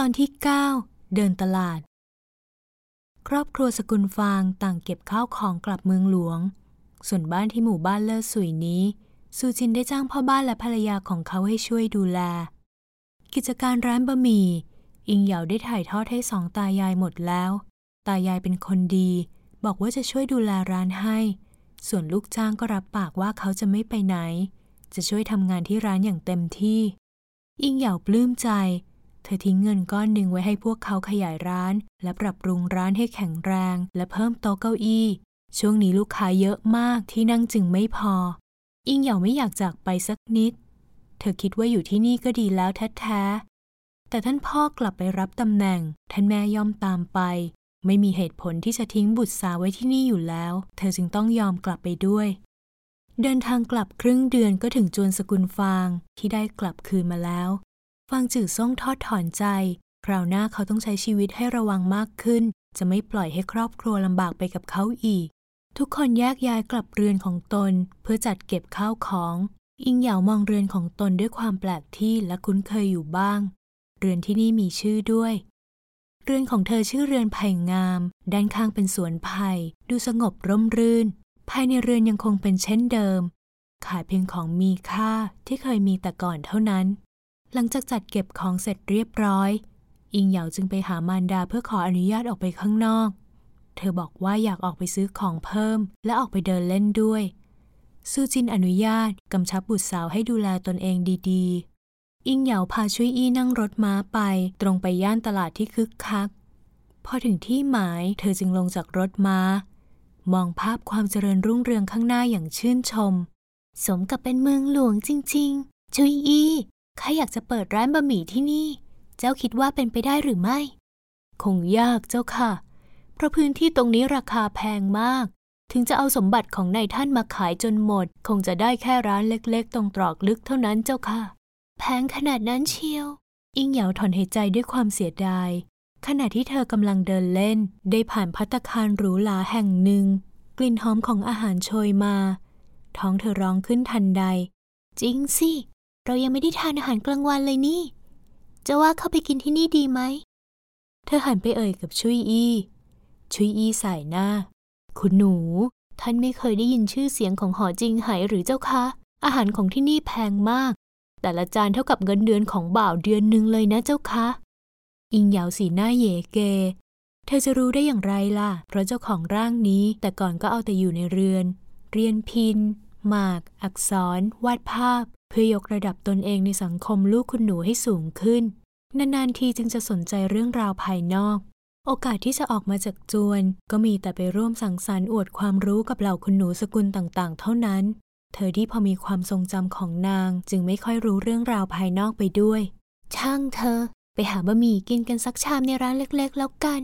ตอนที่ 9 เดินตลาด ครอบครัวสกุลฟางต่างเก็บข้าวของกลับเมืองหลวง ส่วนบ้านที่หมู่บ้านเลิศสุยนี้ ซูจินได้จ้างพ่อบ้านและภรรยาของเขาให้ช่วยดูแล กิจการร้านบะหมี่ อิงเหยาได้ถ่ายทอดให้สองตายายหมดแล้ว ตายายเป็นคนดี บอกว่าจะช่วยดูแลร้านให้ ส่วนลูกจ้างก็รับปากว่าเขาจะไม่ไปไหน จะช่วยทำงานที่ร้านอย่างเต็มที่ อิงเหยาปลื้มใจ เธอทิ้งเงินก้อนหนึ่งไว้ให้พวกเขาขยายร้าน และปรับปรุงร้านให้แข็งแรง และเพิ่มโต๊ะเก้าอี้ ช่วงนี้ลูกค้าเยอะมากที่นั่งจึงไม่พอ อิงเหยาไม่อยากจากไปสักนิด เธอคิดว่าอยู่ที่นี่ก็ดีแล้วแท้ๆแต่ท่านพ่อกลับไปรับตำแหน่ง ท่านแม่ย่อมตามไป ไม่มีเหตุผลที่จะทิ้งบุตรสาวไว้ที่นี่อยู่แล้ว เธอจึงต้องยอมกลับไปด้วยเดินทางกลับครึ่งเดือนก็ถึงจวนสกุลฟางที่ได้กลับคืนมาแล้ว ฟางจืดส่งทอดถอนใจ คราวหน้าเขาต้องใช้ชีวิตให้ระวังมากขึ้น จะไม่ปล่อยให้ครอบครัวลำบากไปกับเขาอีก ทุกคนแยกย้ายกลับเรือนของตน เพื่อจัดเก็บข้าวของ อิงเหยามองเรือนของตนด้วยความแปลกที่และคุ้นเคยอยู่บ้าง เรือนที่นี่มีชื่อด้วย เรือนของเธอชื่อเรือนไผ่งาม ด้านข้างเป็นสวนไผ่ดูสงบร่มรื่น ภายในเรือนยังคงเป็นเช่นเดิม ขายเพียงของมีค่าที่เคยมีแต่ก่อนเท่านั้น หลังจากจัดเก็บของเสร็จเรียบร้อย อิงเหยาจึงไปหามารดาเพื่อขออนุญาตออกไปข้างนอก เธอบอกว่าอยากออกไปซื้อของเพิ่ม และออกไปเดินเล่นด้วย ซูจินอนุญาตกำชับบุตรสาวให้ดูแลตนเองดีๆ อิงเหยาพาชุยอี้นั่งรถม้าไป ตรงไปย่านตลาดที่คึกคัก พอถึงที่หมายเธอจึงลงจากรถม้า มองภาพความเจริญรุ่งเรืองข้างหน้าอย่างชื่นชม สมกับเป็นเมืองหลวงจริง ๆ ชุยอี้ ข้าอยากจะเปิดร้านบะหมี่ที่นี่ เจ้าคิดว่าเป็นไปได้หรือไม่ คงยากเจ้าค่ะ เพราะพื้นที่ตรงนี้ราคาแพงมาก ถึงจะเอาสมบัติของนายท่านมาขายจนหมด คงจะได้แค่ร้านเล็กๆ ตรงตรอกลึกเท่านั้นเจ้าค่ะ แพงขนาดนั้นเชียว อิงเหยาถอนหายใจด้วยความเสียดาย ขณะที่เธอกำลังเดินเล่น ได้ผ่านพัตคารหรูหราแห่งหนึ่ง กลิ่นหอมของอาหารโชยมา ท้องเธอร้องขึ้นทันใด จริงสิ เรายังไม่ได้ทานอาหารกลางวันเลยนี่ จะว่าเข้าไปกินที่นี่ดีไหม เธอหันไปเอ่ยกับชุยอี้ ชุยอี้สายหน้า คุณหนู ท่านไม่เคยได้ยินชื่อเสียงของหอจิงไหหรือเจ้าคะ อาหารของที่นี่แพงมาก แต่ละจานเท่ากับเงินเดือนของบ่าวเดือนหนึ่งเลยนะเจ้าคะ อิงเหยาสีหน้าเยเก เธอจะรู้ได้อย่างไรล่ะ เพราะเจ้าของร่างนี้แต่ก่อนก็เอาแต่อยู่ในเรือน เรียนพิน หมาก อักษร วาดภาพ เพื่อยกระดับตนเองในสังคมลูกคุณหนูให้สูงขึ้น นานๆทีจึงจะสนใจเรื่องราวภายนอก โอกาสที่จะออกมาจากจวน ก็มีแต่ไปร่วมสังสรรค์อวดความรู้กับเหล่าคุณหนูสกุลต่างๆ เท่านั้น เธอที่พอมีความทรงจำของนางจึงไม่ค่อยรู้เรื่องราวภายนอกไปด้วย ช่างเธอ ไปหาบะหมี่กินกันสักชามในร้านเล็กๆ แล้วกัน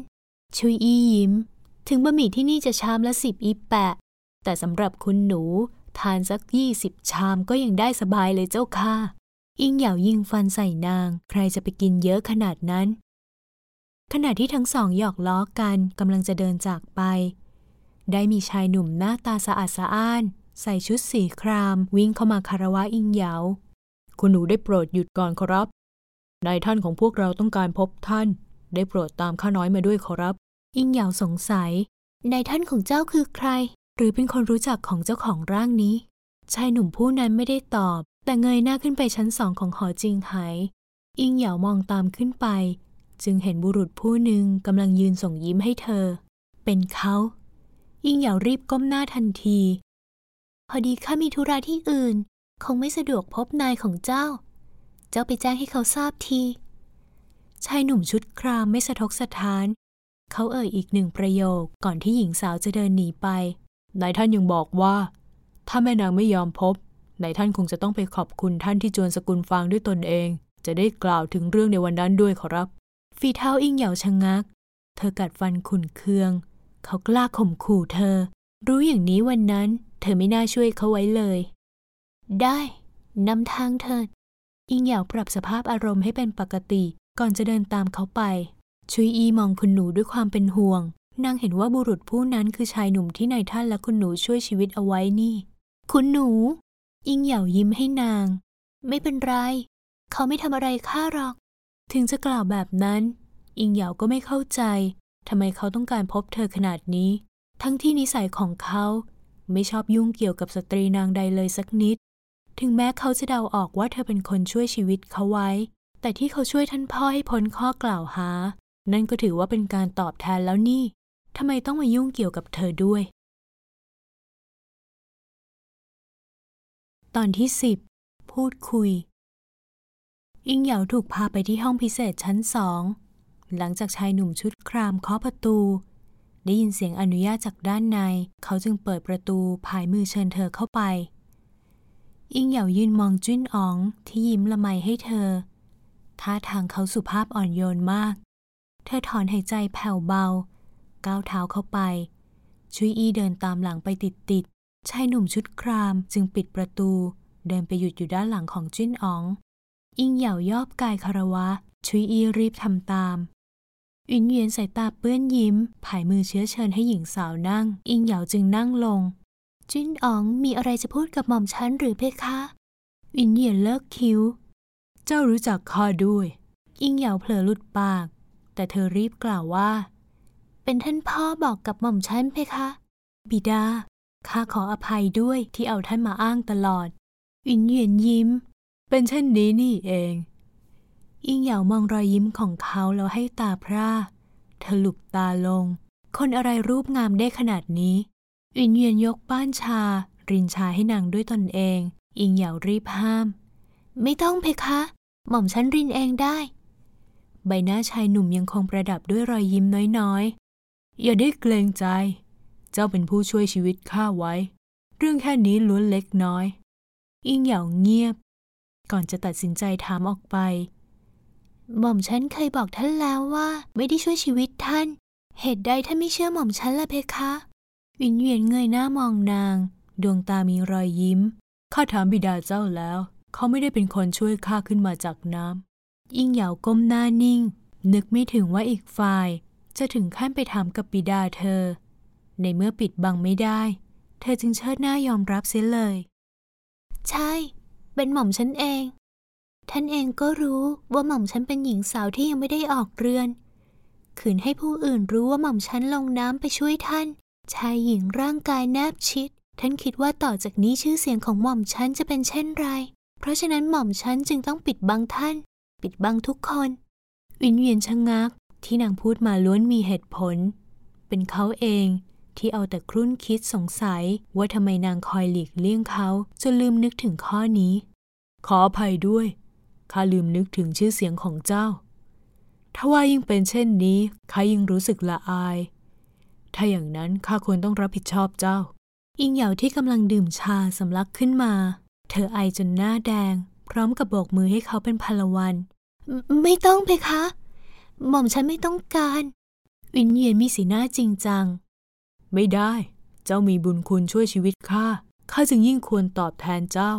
ชุยอี้ยิ้ม ถึงบะหมี่ที่นี่จะชามละสิบอีแปะแต่สำหรับคุณหนู ทานสักยี่สิบชามก็ยังได้สบายเลยเจ้าค่ะ อิงเหยายิงฟันใส่นาง ใครจะไปกินเยอะขนาดนั้น ขณะที่ทั้งสองหยอกล้อกันกำลังจะเดินจากไป ได้มีชายหนุ่มหน้าตาสะอาดสะอ้าน ใส่ชุดสีคราม วิ่งเข้ามาคารวะอิงเหยา คุณหนูได้โปรดหยุดก่อนขอรับ นายท่านของพวกเราต้องการพบท่าน ได้โปรดตามข้าน้อยมาด้วยขอรับ อิงเหยาสงสัยนายท่านของเจ้าคือใคร หรือเป็นคนรู้จักของเจ้าของร่างนี้ ชายหนุ่มผู้นั้นไม่ได้ตอบ แต่เงยหน้าขึ้นไปชั้นสองของหอจิงไหอิงเหยามองตามขึ้นไป จึงเห็นบุรุษผู้หนึ่งกำลังยืนส่งยิ้มให้เธอ เป็นเขาอิงเหยารีบก้มหน้าทันที พอดีข้ามีธุระที่อื่น คงไม่สะดวกพบนายของเจ้า เจ้าไปแจ้งให้เขาทราบทีชายหนุ่มชุดครามไม่สะทกสะท้าน เขาเอ่ยอีกหนึ่งประโยคก่อนที่หญิงสาวจะเดินหนีไป นายท่านยังบอกว่า ถ้าแม่นางไม่ยอมพบนายท่านคงจะต้องไปขอบคุณท่านที่จวนสกุลฟางด้วยตนเอง จะได้กล่าวถึงเรื่องในวันนั้นด้วยขอรับ ฝีเท้าอิงเหยาชะงัก เธอกัดฟันขุนเคือง เขากล้าข่มขู่เธอ รู้อย่างนี้วันนั้น เธอไม่น่าช่วยเขาไว้เลย ได้นำทางเถิดอิงเหยาปรับสภาพอารมณ์ให้เป็นปกติก่อนจะเดินตามเขาไป ชุยอีมองคุณหนูด้วยความเป็นห่วง นางเห็นว่าบุรุษผู้นั้นคือชายหนุ่มที่นายท่านและคุณหนูช่วยชีวิตเอาไว้นี่ คุณหนู อิงเหยายิ้มให้นาง ไม่เป็นไร เขาไม่ทำอะไรข้าหรอก ถึงจะกล่าวแบบนั้น อิงเหยาก็ไม่เข้าใจทำไมเขาต้องการพบเธอขนาดนี้ ทั้งที่นิสัยของเขาไม่ชอบยุ่งเกี่ยวกับสตรีนางใดเลยสักนิด ถึงแม้เขาจะเดาออกว่าเธอเป็นคนช่วยชีวิตเขาไว้ แต่ที่เขาช่วยท่านพ่อให้พ้นข้อกล่าวหา นั่นก็ถือว่าเป็นการตอบแทนแล้วนี่ ทำไมต้องมายุ่งเกี่ยวกับเธอด้วย ตอนที่สิบพูดคุย อิงเหยาถูกพาไปที่ห้องพิเศษชั้นสอง หลังจากชายหนุ่มชุดครามเคาะประตู ได้ยินเสียงอนุญาตจากด้านใน เขาจึงเปิดประตูผายมือเชิญเธอเข้าไป อิงเหยายืนมองจุ้นอ๋องที่ยิ้มละไมให้เธอ ท่าทางเขาสุภาพอ่อนโยนมาก เธอถอนหายใจแผ่วเบา ก้าวเท้าเข้าไป ชุยอี้เดินตามหลังไปติดๆ ชายหนุ่มชุดครามจึงปิดประตู เดินไปหยุดอยู่ด้านหลังของจิ้นอ๋อง อิงเหยายอบกายคารวะ ชุยอีรีบทำตามอินเยียนสายตาเปื้อนยิ้มผายมือเชื้อเชิญให้หญิงสาวนั่ง อิงเหยาจึงนั่งลง จิ้นอ๋องมีอะไรจะพูดกับหม่อมฉันหรือเพคะอินเยียนเลิกคิ้ว เจ้ารู้จักข้าด้วย อิงเหยาเผลอหลุดปาก แต่เธอรีบกล่าวว่า เป็นท่านพ่อบอกกับหม่อมฉันเพคะ บิดา ข้าขออภัยด้วยที่เอาท่านมาอ้างตลอดอินเหยียนยิ้ม เป็นเช่นนี้นี่เอง อิงเหยามองรอยยิ้มของเขาแล้วให้ตาพร่าเธอหลุบตาลง คนอะไรรูปงามได้ขนาดนี้อินเยียนยกป้านชา รินชาให้นางด้วยตนเอง อิงเหยารีบห้าม ไม่ต้องเพคะ หม่อมฉันรินเองได้ ใบหน้าชายหนุ่มยังคงประดับด้วยรอยยิ้มน้อย อย่าได้เกรงใจ เจ้าเป็นผู้ช่วยชีวิตข้าไว้ เรื่องแค่นี้ล้วนเล็กน้อย อิงเหยาเงียบ ก่อนจะตัดสินใจถามออกไป หม่อมฉันเคยบอกท่านแล้วว่า ไม่ได้ช่วยชีวิตท่าน เหตุใดท่านไม่เชื่อหม่อมฉันล่ะเพคะวินเวียนเงยหน้ามองนาง ดวงตามีรอยยิ้ม ข้าถามบิดาเจ้าแล้ว เขาไม่ได้เป็นคนช่วยข้าขึ้นมาจากน้ำอิงเหยาก้มหน้านิ่ง นึกไม่ถึงว่าอีกฝ่าย จะถึงขั้นไปถามกับบิดาเธอ ในเมื่อปิดบังไม่ได้ เธอจึงเชิดหน้ายอมรับเสียเลย ใช่ เป็นหม่อมฉันเอง ท่านเองก็รู้ว่าหม่อมฉันเป็นหญิงสาวที่ยังไม่ได้ออกเรือน ขืนให้ผู้อื่นรู้ว่าหม่อมฉันลงน้ำไปช่วยท่าน ชายหญิงร่างกายแนบชิด ท่านคิดว่าต่อจากนี้ชื่อเสียงของหม่อมฉันจะเป็นเช่นไร เพราะฉะนั้นหม่อมฉันจึงต้องปิดบังท่าน ปิดบังทุกคน วินเวียนชะงัก ที่นางพูดมาล้วนมีเหตุผล เป็นเขาเองที่เอาแต่ครุ่นคิดสงสัยว่าทำไมนางคอยหลีกเลี่ยงเขาจนลืมนึกถึงข้อนี้ ขออภัยด้วย ข้าลืมนึกถึงชื่อเสียงของเจ้า ถ้าว่ายิ่งเป็นเช่นนี้ข้ายิ่งรู้สึกละอาย ถ้าอย่างนั้นข้าควรต้องรับผิดชอบเจ้า อิงเหยาที่กำลังดื่มชาสำลักขึ้นมา เธอไอจนหน้าแดง พร้อมกับโบกมือให้เขาเป็นพลวัน ไม่ต้องเพคะ หม่อมฉันไม่ต้องการ วินเยียนมีสีหน้าจริงจัง ไม่ได้ เจ้ามีบุญคุณช่วยชีวิตข้า ข้าจึงยิ่งควรตอบแทนเจ้า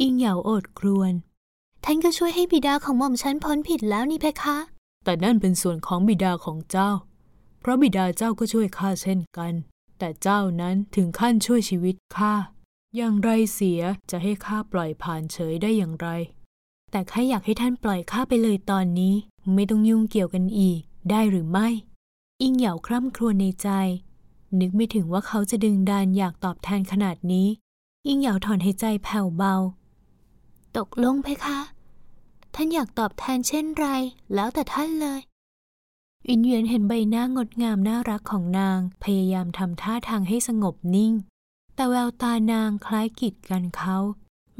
อิงเหยาโอดครวน ท่านก็ช่วยให้บิดาของหม่อมฉันพ้นผิดแล้วนี่เพคะ แต่นั่นเป็นส่วนของบิดาของเจ้า เพราะบิดาเจ้าก็ช่วยข้าเช่นกัน แต่เจ้านั้นถึงขั้นช่วยชีวิตข้า อย่างไรเสียจะให้ข้าปล่อยผ่านเฉยได้อย่างไร แต่ข้าอยากให้ท่านปล่อยข้าไปเลยตอนนี้ ไม่ต้องยุ่งเกี่ยวกันอีก ได้หรือไม่ อิงเหยาคร่ำครวญในใจ นึกไม่ถึงว่าเขาจะดึงดันอยากตอบแทนขนาดนี้ยิ่งอยาถอนหายใจแผ่วเบา ตกลงเพคะ ท่านอยากตอบแทนเช่นไร แล้วแต่ท่านเลยอินเวียนเห็นใบหน้างดงามน่ารักของนาง พยายามทำท่าทางให้สงบนิ่ง แต่แววตานางคล้ายกีดกันเขา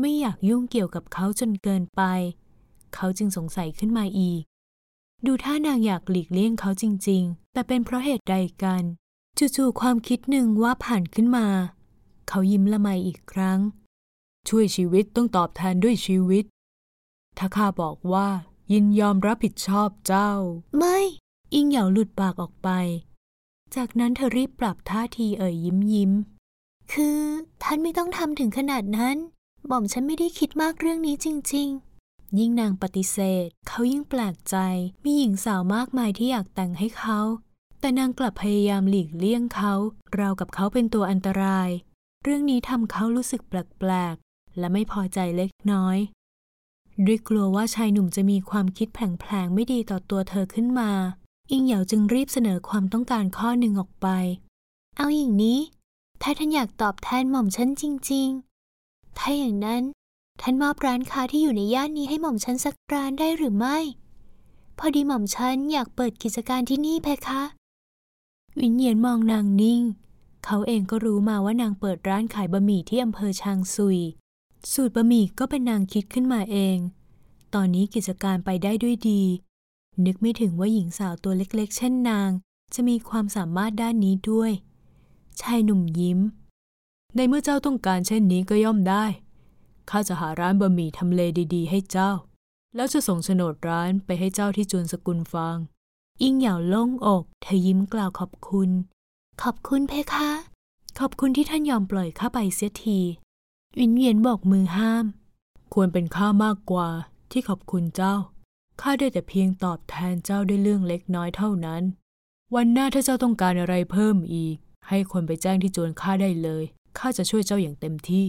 ไม่อยากยุ่งเกี่ยวกับเขาจนเกินไป เขาจึงสงสัยขึ้นมาอีก ดูท่านางอยากหลีกเลี่ยงเขาจริง ๆ แต่เป็นเพราะเหตุใดกัน จู่ๆความคิดหนึ่งว่าผ่านขึ้นมา เขายิ้มละไมอีกครั้ง ช่วยชีวิตต้องตอบแทนด้วยชีวิต ถ้าข้าบอกว่า ยินยอมรับผิดชอบเจ้า ไม่ อิงเหยาหลุดปากออกไป จากนั้นเธอรีบปรับท่าทีเอ่ยยิ้มยิ้มคือท่านไม่ต้องทำถึงขนาดนั้น หม่อมฉันไม่ได้คิดมากเรื่องนี้จริง ๆ ยิ่งนางปฏิเสธ เขายิ่งแปลกใจ มีหญิงสาวมากมายที่อยากแต่งให้เขา แต่นางกลับพยายามหลีกเลี่ยงเขา ราวกับเขาเป็นตัวอันตราย เรื่องนี้ทำเขารู้สึกแปลกๆ และไม่พอใจเล็กน้อย ด้วยกลัวว่าชายหนุ่มจะมีความคิดแผลงๆ ไม่ดีต่อตัวเธอขึ้นมา อิงเหยาจึงรีบเสนอความต้องการข้อหนึ่งออกไป เอาอย่างนี้ ถ้าท่านอยากตอบแทนหม่อมฉันจริง ๆ ถ้าอย่างนั้น ท่านมอบร้านค้าที่อยู่ในย่านนี้ให้หม่อมฉันสักร้านได้หรือไม่ พอดีหม่อมฉันอยากเปิดกิจการที่นี่เพคะ วิญญาณมองนางนิ่ง เขาเองก็รู้มาว่านางเปิดร้านขายบะหมี่ที่อำเภอชางซุย สูตรบะหมี่ก็เป็นนางคิดขึ้นมาเอง ตอนนี้กิจการไปได้ด้วยดี นึกไม่ถึงว่าหญิงสาวตัวเล็กๆ เช่นนาง จะมีความสามารถด้านนี้ด้วย ชายหนุ่มยิ้ม ในเมื่อเจ้าต้องการเช่นนี้ก็ย่อมได้ ข้าจะหาร้านบะหมี่ทำเลดีๆ ให้เจ้า แล้วจะส่งโฉนดร้านไปให้เจ้าที่จวนสกุลฟาง อิงเหยาโล่งอก เธอยิ้มกล่าวขอบคุณ ขอบคุณเพคะ ขอบคุณที่ท่านยอมปล่อยข้าไปเสียทีวินเวียนบอกมือห้าม ควรเป็นข้ามากกว่าที่ขอบคุณเจ้า ข้าได้แต่เพียงตอบแทนเจ้าด้วยเรื่องเล็กน้อยเท่านั้น วันหน้าถ้าเจ้าต้องการอะไรเพิ่มอีก ให้คนไปแจ้งที่จวนข้าได้เลย ข้าจะช่วยเจ้าอย่างเต็มที่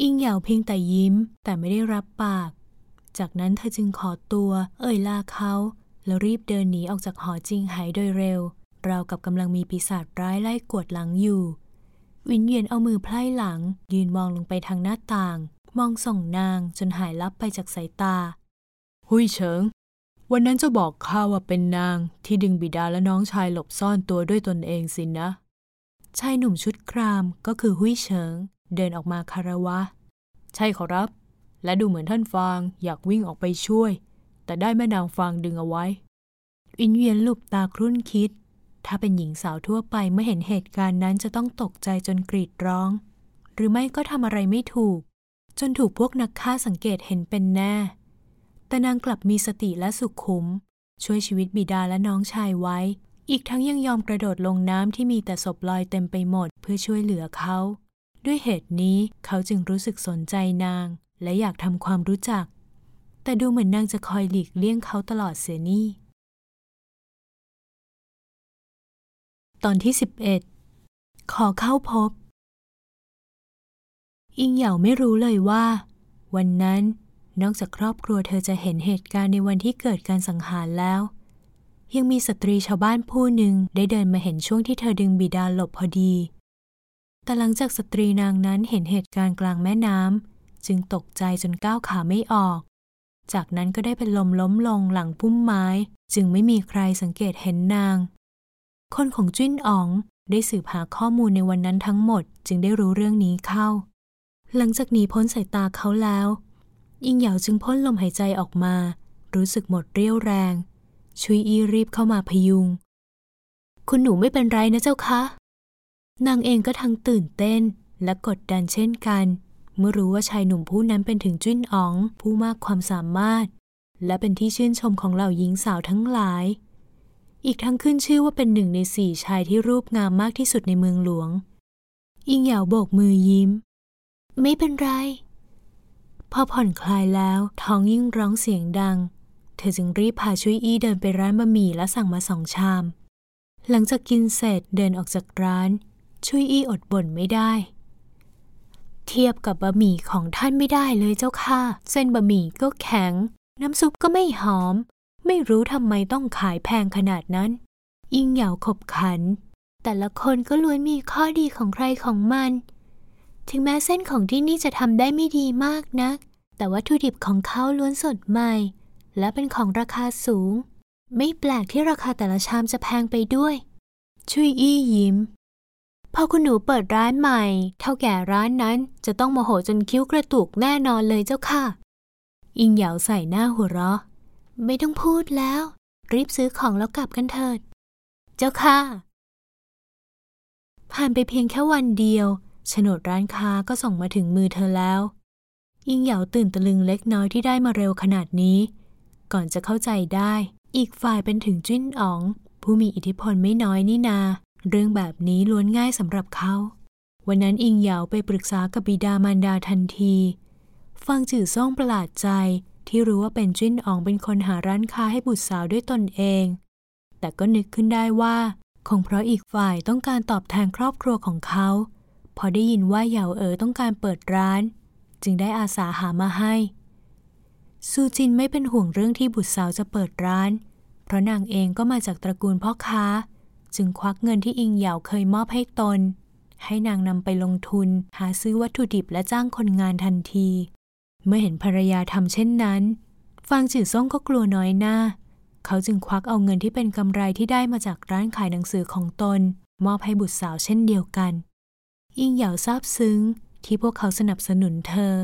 อิงเหยาเพียงแต่ยิ้มแต่ไม่ได้รับปาก จากนั้นเธอจึงขอตัว เอ่ยลาเขา แล้วรีบเดินหนีออกจากหอจริงหายโดยเร็ว ราวกับกำลังมีปีศาจร้ายไล่กวดหลังอยู่ วินเวียนเอามือไพล่หลัง ยืนมองลงไปทางหน้าต่าง มองส่องนางจนหายลับไปจากสายตา หุยเฉิงวันนั้นเจ้าบอกข้าว่าเป็นนางที่ดึงบิดาและน้องชายหลบซ่อนตัวด้วยตนเองสินะ ชายหนุ่มชุดครามก็คือหุยเฉิง เดินออกมาคารวะ ใช่ขอรับ และดูเหมือนท่านฟางอยากวิ่งออกไปช่วย แต่ได้แม่นางฟางดึงเอาไว้ อินเวียนลุบตาครุ่นคิด ถ้าเป็นหญิงสาวทั่วไปเมื่อเห็นเหตุการณ์นั้นจะต้องตกใจจนกรีดร้อง หรือไม่ก็ทำอะไรไม่ถูก จนถูกพวกนักฆ่าสังเกตเห็นเป็นแน่ แต่นางกลับมีสติและสุขุม ช่วยชีวิตบิดาและน้องชายไว้ อีกทั้งยังยอมกระโดดลงน้ำที่มีแต่ศพลอยเต็มไปหมดเพื่อช่วยเหลือเขา ด้วยเหตุนี้เขาจึงรู้สึกสนใจนาง และอยากทำความรู้จัก แต่ดูเหมือนนางจะคอยหลีกเลี่ยงเขาตลอดเสียนี่ ตอนที่ 11 ขอเข้าพบ อิงเหยาไม่รู้เลยว่า วันนั้นนอกจากครอบครัวเธอจะเห็นเหตุการณ์ในวันที่เกิดการสังหารแล้ว ยังมีสตรีชาวบ้านผู้หนึ่งได้เดินมาเห็นช่วงที่เธอดึงบิดาหลบพอดี แต่หลังจากสตรีนางนั้นเห็นเหตุการณ์กลางแม่น้ำจึงตกใจจนก้าวขาไม่ออก จากนั้นก็ได้เป็นลมล้มลงหลังพุ่มไม้ จึงไม่มีใครสังเกตเห็นนาง คนของจิ้นอ๋องได้สืบหาข้อมูลในวันนั้นทั้งหมด จึงได้รู้เรื่องนี้เข้า หลังจากหนีพ้นสายตาเขาแล้ว อิงเหยาจึงพ่นลมหายใจออกมา รู้สึกหมดเรี่ยวแรง ชุยอีรีบเข้ามาพยุง คุณหนูไม่เป็นไรนะเจ้าคะ นางเองก็ทั้งตื่นเต้นและกดดันเช่นกัน เมื่อรู้ว่าชายหนุ่มผู้นั้นเป็นถึงจุ้นอ๋องผู้มากความสามารถ และเป็นที่ชื่นชมของเหล่าหญิงสาวทั้งหลาย อีกทั้งขึ้นชื่อว่าเป็นหนึ่งในสี่ชายที่รูปงามมากที่สุดในเมืองหลวง อิงเหยาโบกมือยิ้ม ไม่เป็นไร พอผ่อนคลายแล้วท้องยิ่งร้องเสียงดัง เธอจึงรีบพาชุยอี้เดินไปร้านบะหมี่และสั่งมาสองชาม หลังจากกินเสร็จเดินออกจากร้าน ชุยอี้อดบ่นไม่ได้ เทียบกับบะหมี่ของท่านไม่ได้เลยเจ้าค่ะ เส้นบะหมี่ก็แข็ง น้ำซุปก็ไม่หอม ไม่รู้ทำไมต้องขายแพงขนาดนั้นอิงเหยาขบขัน แต่ละคนก็ล้วนมีข้อดีของใครของมัน ถึงแม้เส้นของที่นี่จะทำได้ไม่ดีมากนักแต่วัตถุดิบของเขาล้วนสดใหม่ และเป็นของราคาสูง ไม่แปลกที่ราคาแต่ละชามจะแพงไปด้วย ชุยอี้ยิ้ม พอคุณหนูเปิดร้านใหม่ เท่าแก่ร้านนั้นจะต้องโมโหจนคิ้วกระตุกแน่นอนเลยเจ้าค่ะ อิงเหยาใส่หน้าหัวเราะ ไม่ต้องพูดแล้ว รีบซื้อของแล้วกลับกันเถิด เจ้าค่ะ ผ่านไปเพียงแค่วันเดียวโฉนดร้านค้าก็ส่งมาถึงมือเธอแล้ว อิงเหยาตื่นตะลึงเล็กน้อยที่ได้มาเร็วขนาดนี้ ก่อนจะเข้าใจได้ อีกฝ่ายเป็นถึงจิ้นอ๋อง ผู้มีอิทธิพลไม่น้อยนี่นา เรื่องแบบนี้ล้วนง่ายสำหรับเขา วันนั้นอิงเหยาไปปรึกษากับบิดามารดาทันที ฟังจื่อซ่องประหลาดใจที่รู้ว่าเป็นจิ้นอ๋องเป็นคนหาร้านค้าให้บุตรสาวด้วยตนเอง แต่ก็นึกขึ้นได้ว่าคงเพราะอีกฝ่ายต้องการตอบแทนครอบครัวของเขา พอได้ยินว่าเหยาเอ๋อต้องการเปิดร้าน จึงได้อาสาหามาให้ ซูจินไม่เป็นห่วงเรื่องที่บุตรสาวจะเปิดร้าน เพราะนางเองก็มาจากตระกูลพ่อค้า จึงควักเงินที่อิงเหยาเคยมอบให้ตน ให้นางนำไปลงทุน หาซื้อวัตถุดิบและจ้างคนงานทันที เมื่อเห็นภรรยาทำเช่นนั้น ฟางจื่อซ่งก็กลัวน้อยหน้า เขาจึงควักเอาเงินที่เป็นกำไรที่ได้มาจากร้านขายหนังสือของตน มอบให้บุตรสาวเช่นเดียวกัน อิงเหยาซาบซึ้งที่พวกเขาสนับสนุนเธอ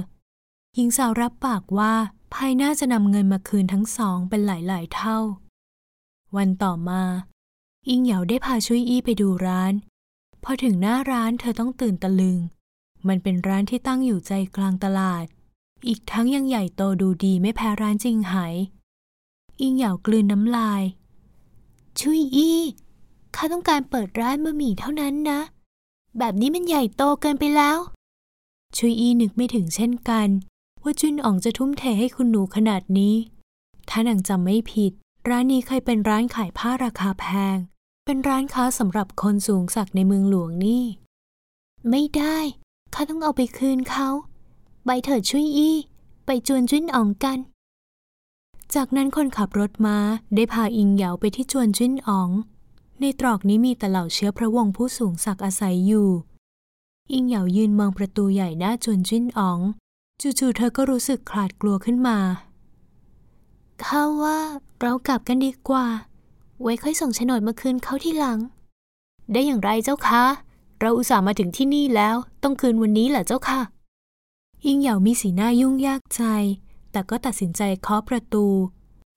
หญิงสาวรับปากว่า ภายหน้าจะนำเงินมาคืนทั้งสองเป็นหลาย ๆ เท่า วันต่อมา อิงเหยาได้พาชุยอี้ไปดูร้าน พอถึงหน้าร้านเธอต้องตื่นตะลึง มันเป็นร้านที่ตั้งอยู่ใจกลางตลาด อีกทั้งยังใหญ่โตดูดีไม่แพ้ร้านจริงไหอิงเหยากลืนน้ำลาย ชุยอี้ข้าต้องการเปิดร้านบะหมี่เท่านั้นนะ แบบนี้มันใหญ่โตเกินไปแล้ว ชุยอี้นึกไม่ถึงเช่นกัน ว่าจุนอ๋องจะทุ่มเทให้คุณหนูขนาดนี้ ถ้านางจำไม่ผิด ร้านนี้เคยเป็นร้านขายผ้าราคาแพง เป็นร้านค้าสำหรับคนสูงสักในเมืองหลวงนี่ ไม่ได้ข้าต้องเอาไปคืนเขาใบเถิดช่วยอี้ ไปจวนจุนอ๋องกัน จากนั้นคนขับรถมาได้พาอิงเหยาไปที่จวนจุนอ๋อง ในตรอกนี้มีแต่เหล่าเชื้อพระวงศ์ผู้สูงศักดิ์อาศัยอยู่ อิงเหยายืนมองประตูใหญ่หน้าจวนจุนอ๋อง จู่ๆเธอก็รู้สึกขลาดกลัวขึ้นมาข้าว่าเรากลับกันดีกว่า ไว้ค่อยส่งโฉนดมาคืนเขาที่หลัง ได้อย่างไรเจ้าคะ เราอุตส่าห์มาถึงที่นี่แล้ว ต้องคืนวันนี้แหละเจ้าค่ะ อิงเหยามีสีหน้ายุ่งยากใจ แต่ก็ตัดสินใจเคาะประตู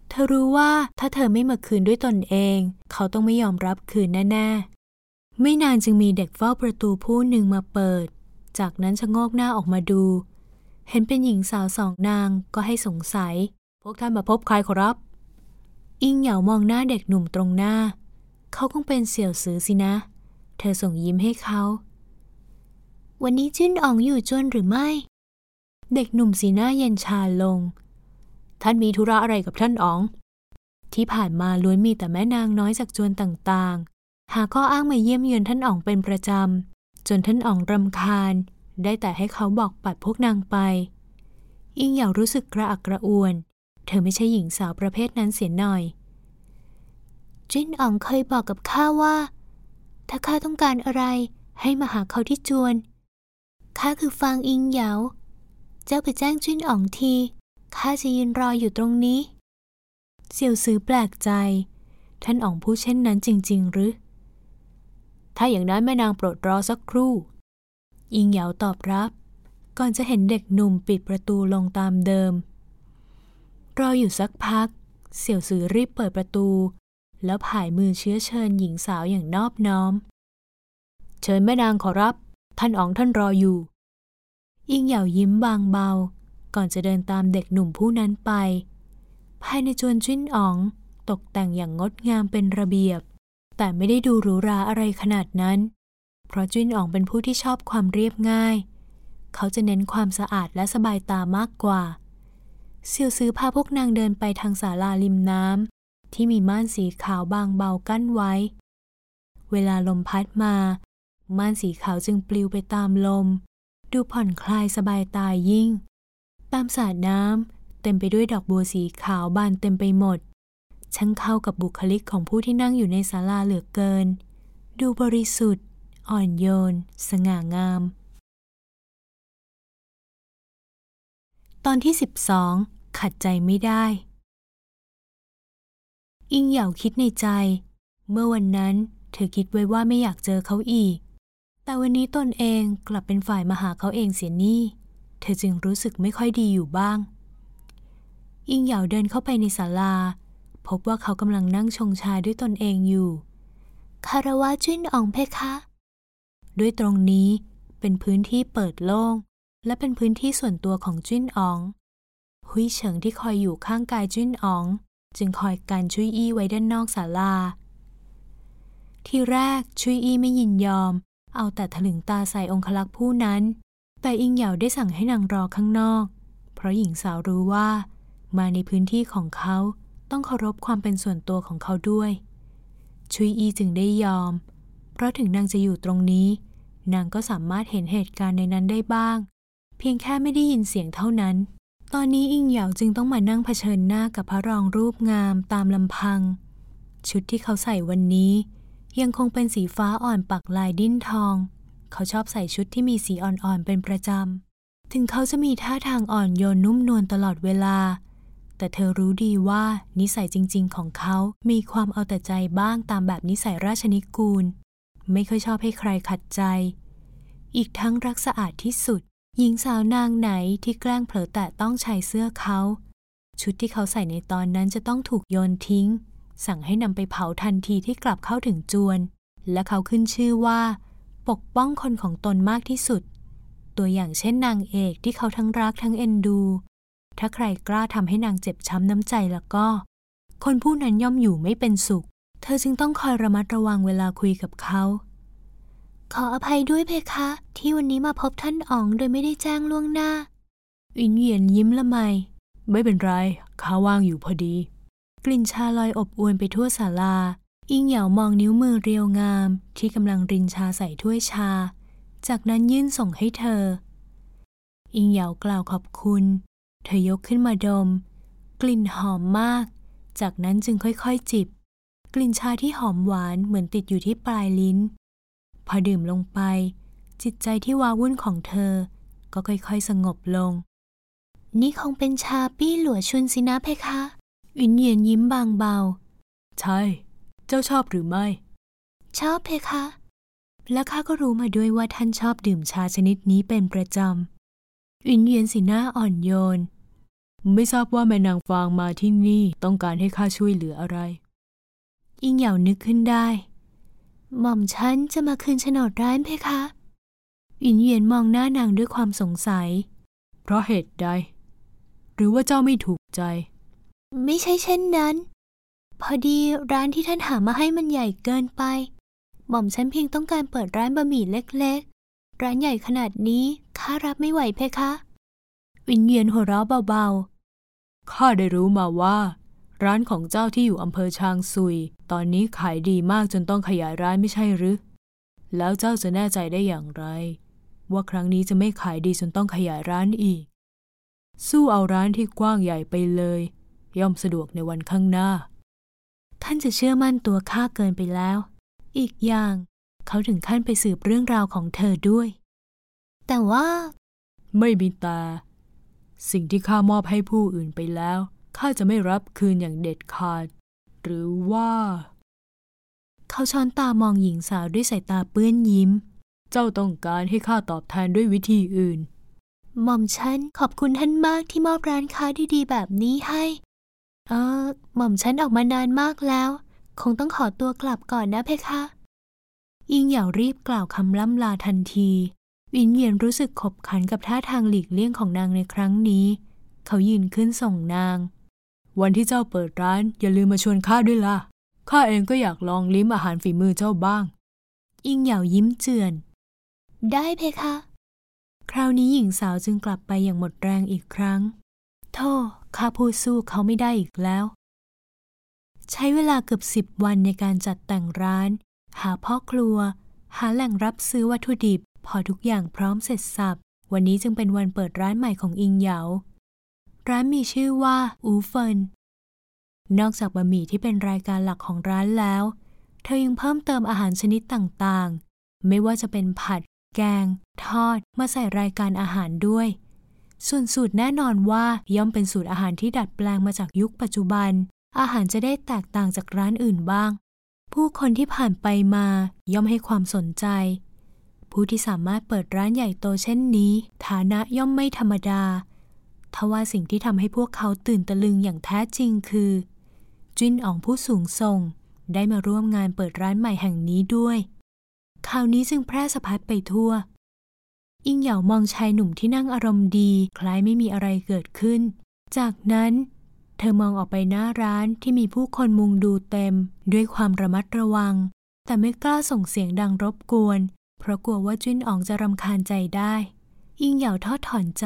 เธอรู้ว่าถ้าเธอไม่มาคืนด้วยตนเอง เขาต้องไม่ยอมรับคืนแน่ๆ ไม่นานจึงมีเด็กเฝ้าประตูผู้หนึ่งมาเปิด จากนั้นชะโงกหน้าออกมาดู เห็นเป็นหญิงสาวสองนางก็ให้สงสัย พวกท่านมาพบใครขอรับ อิงเหยามองหน้าเด็กหนุ่มตรงหน้า เขาคงเป็นเสี่ยวสือสินะ เธอส่งยิ้มให้เขา วันนี้จิ้นอ่องอยู่จวนหรือไม่ เด็กหนุ่มสีหน้าเย็นชาลง ท่านมีธุระอะไรกับท่านอ๋อง ที่ผ่านมาล้วนมีแต่แม่นางน้อยจากจวนต่างๆ หาข้ออ้างมาเยี่ยมเยือนท่านอ๋องเป็นประจำจนท่านอ๋องรำคาญ ได้แต่ให้เขาบอกปัดพวกนางไป อิงเหยารู้สึกกระอักกระอ่วน เธอไม่ใช่หญิงสาวประเภทนั้นเสียหน่อย จินอ๋องเคยบอกกับข้าว่า ถ้าข้าต้องการอะไรให้มาหาเขาที่จวน ข้าคือฟางอิงเหยา เจ้าไปแจ้งจินอ๋องที ข้าจะยืนรออยู่ตรงนี้ เสี่ยวซื้อแปลกใจ ท่านอ๋องพูดเช่นนั้นจริง ๆ หรือ ถ้าอย่างนั้นแม่นางโปรดรอสักครู่ อิงเหยาตอบรับ ก่อนจะเห็นเด็กหนุ่มปิดประตูลงตามเดิม รออยู่สักพัก เสี่ยวสือรีบเปิดประตู แล้วผายมือเชื้อเชิญหญิงสาวอย่างนอบน้อม เชิญแม่นางขอรับ ท่านอ๋องท่านรออยู่ อิงเหยายิ้มบางเบา ก่อนจะเดินตามเด็กหนุ่มผู้นั้นไป ภายในจวนจิ้นอ๋องตกแต่งอย่างงดงามเป็นระเบียบ แต่ไม่ได้ดูหรูหราอะไรขนาดนั้น เพราะจุนอ๋องเป็นผู้ที่ชอบความเรียบง่าย เขาจะเน้นความสะอาดและสบายตามากกว่าเซียวซื้อพาพวกนางเดินไปทางศาลาริมน้ำที่มีม่านสีขาวบางเบากั้นไว้ เวลาลมพัดมา ม่านสีขาวจึงปลิวไปตามลม ดูผ่อนคลายสบายตายยิ่ง ตามสระน้ำเต็มไปด้วยดอกบัวสีขาวบานเต็มไปหมด ช่างเข้ากับบุคลิกของผู้ที่นั่งอยู่ในศาลาเหลือเกิน ดูบริสุทธิ์ อ่อนโยน สง่างาม ตอนที่ 12 ขัดใจไม่ได้ อิงเหยาคิดในใจ เมื่อวันนั้นเธอคิดไว้ว่าไม่อยากเจอเขาอีก แต่วันนี้ตนเองกลับเป็นฝ่ายมาหาเขาเองเสียนี่ เธอจึงรู้สึกไม่ค่อยดีอยู่บ้าง อิงเหยาเดินเข้าไปในศาลา พบว่าเขากำลังนั่งชงชาด้วยตนเองอยู่ คารวะจุนอ่องเพคะ ด้วยตรงนี้เป็นพื้นที่เปิดโล่ง และเป็นพื้นที่ส่วนตัวของจิ้นอ๋อง หุยเฉิงที่คอยอยู่ข้างกายจิ้นอ๋อง จึงคอยกันชุยอี้ไว้ด้านนอกศาลา ที่แรกชุยอี้ไม่ยินยอม เอาแต่ถลึงตาใส่องคลักษ์ผู้นั้น แต่อิงเหยาได้สั่งให้นางรอข้างนอก เพราะหญิงสาวรู้ว่า มาในพื้นที่ของเขาต้องเคารพความเป็นส่วนตัวของเขาด้วย ชุยอี้จึงได้ยอม ราะถึงนางจะอยู่ตรงนี้ นางก็สามารถเห็นเหตุการณ์ในนั้นได้บ้าง เพียงแค่ไม่ได้ยินเสียงเท่านั้น ตอนนี้อิงเหยาจึงต้องมานั่งเผชิญหน้ากับพระรองรูปงามตามลำพัง ชุดที่เขาใส่วันนี้ ยังคงเป็นสีฟ้าอ่อนปักลายดิ้นทอง เขาชอบใส่ชุดที่มีสีอ่อนๆเป็นประจำ ถึงเขาจะมีท่าทางอ่อนโยนนุ่มนวลตลอดเวลาแต่เธอรู้ดีว่านิสัยจริง ๆ ของเขา มีความเอาแต่ใจบ้างตามแบบนิสัยราชนิกูล ไม่ค่อยชอบให้ใครขัดใจ อีกทั้งรักสะอาดที่สุด หญิงสาวนางไหนที่แกล้งเผลอแตะต้องชายเสื้อเขา ชุดที่เขาใส่ในตอนนั้นจะต้องถูกโยนทิ้ง สั่งให้นำไปเผาทันทีที่กลับเข้าถึงจวน และเขาขึ้นชื่อว่า ปกป้องคนของตนมากที่สุด ตัวอย่างเช่นนางเอกที่เขาทั้งรักทั้งเอ็นดู ถ้าใครกล้าทำให้นางเจ็บช้ำน้ำใจแล้วก็ คนผู้นั้นย่อมอยู่ไม่เป็นสุข เธอจึงต้องคอยระมัดระวังเวลาคุยกับเขา ขออภัยด้วยเพคะ ที่วันนี้มาพบท่านอ๋องโดยไม่ได้แจ้งล่วงหน้าอินเหยียนยิ้มละไม ไม่เป็นไรข้าว่างอยู่พอดี กลิ่นชาลอยอบอวนไปทั่วศาลา อิงเหยามองนิ้วมือเรียวงาม ที่กำลังรินชาใส่ถ้วยชา จากนั้นยื่นส่งให้เธอ อิงเหยากล่าวขอบคุณ เธอยกขึ้นมาดม กลิ่นหอมมาก จากนั้นจึงค่อยๆจิบ กลิ่นชาที่หอมหวานเหมือนติดอยู่ที่ปลายลิ้น พอดื่มลงไป จิตใจที่วาวุ่นของเธอ ก็ค่อยๆสงบลง นี่คงเป็นชาปี้หลัวชุนสินะเพคะอินเหยียนยิ้มบางเบา ใช่ เจ้าชอบหรือไม่ ชอบเพคะ และข้าก็รู้มาด้วยว่าท่านชอบดื่มชาชนิดนี้เป็นประจำอินเหยียนสีหน้าอ่อนโยน ไม่ทราบว่าแม่นางฟางมาที่นี่ต้องการให้ข้าช่วยเหลืออะไร อิงเหยานึกขึ้นได้ หม่อมฉันจะมาคืนโฉนดร้านเพคะอินเหยียนมองหน้านางด้วยความสงสัย เพราะเหตุใด หรือว่าเจ้าไม่ถูกใจ ไม่ใช่เช่นนั้น พอดีร้านที่ท่านหามาให้มันใหญ่เกินไป หม่อมฉันเพียงต้องการเปิดร้านบะหมี่เล็กๆ ร้านใหญ่ขนาดนี้ข้ารับไม่ไหวเพคะ วินเยียนหัวเราะเบาๆ ข้าได้รู้มาว่า ร้านของเจ้าที่อยู่อำเภอชางซุย ตอนนี้ขายดีมากจนต้องขยายร้านไม่ใช่หรือ แล้วเจ้าจะแน่ใจได้อย่างไร ว่าครั้งนี้จะไม่ขายดีจนต้องขยายร้านอีก สู้เอาร้านที่กว้างใหญ่ไปเลย ย่อมสะดวกในวันข้างหน้า ท่านจะเชื่อมั่นตัวข้าเกินไปแล้ว อีกอย่าง เขาถึงขั้นไปสืบเรื่องราวของเธอด้วย แต่ว่า ไม่มีตา สิ่งที่ข้ามอบให้ผู้อื่นไปแล้ว ข้าจะไม่รับคืนอย่างเด็ดขาด หรือว่า เขาช้อนตามองหญิงสาวด้วยสายตาเปื้อนยิ้ม เจ้าต้องการให้ข้าตอบแทนด้วยวิธีอื่น หม่อมฉันขอบคุณท่านมากที่มอบร้านค้าดีๆแบบนี้ให้ เออ หม่อมฉันออกมานานมากแล้ว คงต้องขอตัวกลับก่อนนะเพคะอิงเหยารีบกล่าวคำล่ำลาทันทีวินเยียนรู้สึกขบขันกับท่าทางหลีกเลี่ยงของนางในครั้งนี้ เขายืนขึ้นส่งนาง วันที่เจ้าเปิดร้านอย่าลืมมาชวนข้าด้วยล่ะ ข้าเองก็อยากลองลิ้มอาหารฝีมือเจ้าบ้าง อิงเหยายิ้มเจือน ได้เพคะ คราวนี้หญิงสาวจึงกลับไปอย่างหมดแรงอีกครั้ง โธ่ข้าพูดสู้เขาไม่ได้อีกแล้ว ใช้เวลาเกือบสิบวันในการจัดแต่งร้าน หาพ่อครัว หาแหล่งรับซื้อวัตถุดิบ พอทุกอย่างพร้อมเสร็จสับ วันนี้จึงเป็นวันเปิดร้านใหม่ของอิงเหยา ร้านมีชื่อว่าอูเฟิน นอกจากบะหมี่ที่เป็นรายการหลักของร้านแล้ว เธอยังเพิ่มเติมอาหารชนิดต่างๆ ไม่ว่าจะเป็นผัด แกง ทอด มาใส่รายการอาหารด้วย ส่วนสูตรแน่นอนว่าย่อมเป็นสูตรอาหารที่ดัดแปลงมาจากยุคปัจจุบัน อาหารจะได้แตกต่างจากร้านอื่นบ้าง ผู้คนที่ผ่านไปมาย่อมให้ความสนใจ ผู้ที่สามารถเปิดร้านใหญ่โตเช่นนี้ ฐานะย่อมไม่ธรรมดา ทว่าสิ่งที่ทำให้พวกเขาตื่นตะลึงอย่างแท้จริงคือ จิ้นอ๋องผู้สูงส่ง ได้มาร่วมงานเปิดร้านใหม่แห่งนี้ด้วยข่าวนี้จึงแพร่สะพัดไปทั่ว อิงเหยามองชายหนุ่มที่นั่งอารมณ์ดี คล้ายไม่มีอะไรเกิดขึ้น จากนั้น เธอมองออกไปหน้าร้านที่มีผู้คนมุงดูเต็ม ด้วยความระมัดระวัง แต่ไม่กล้าส่งเสียงดังรบกวน เพราะกลัวว่าจิ้นอ๋องจะรำคาญใจได้ อิงเหยาทอดถอนใจ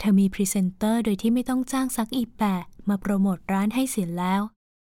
เธอมีพรีเซนเตอร์โดยที่ไม่ต้องจ้างซักอีแปะมาโปรโมทร้านให้เสียแล้ว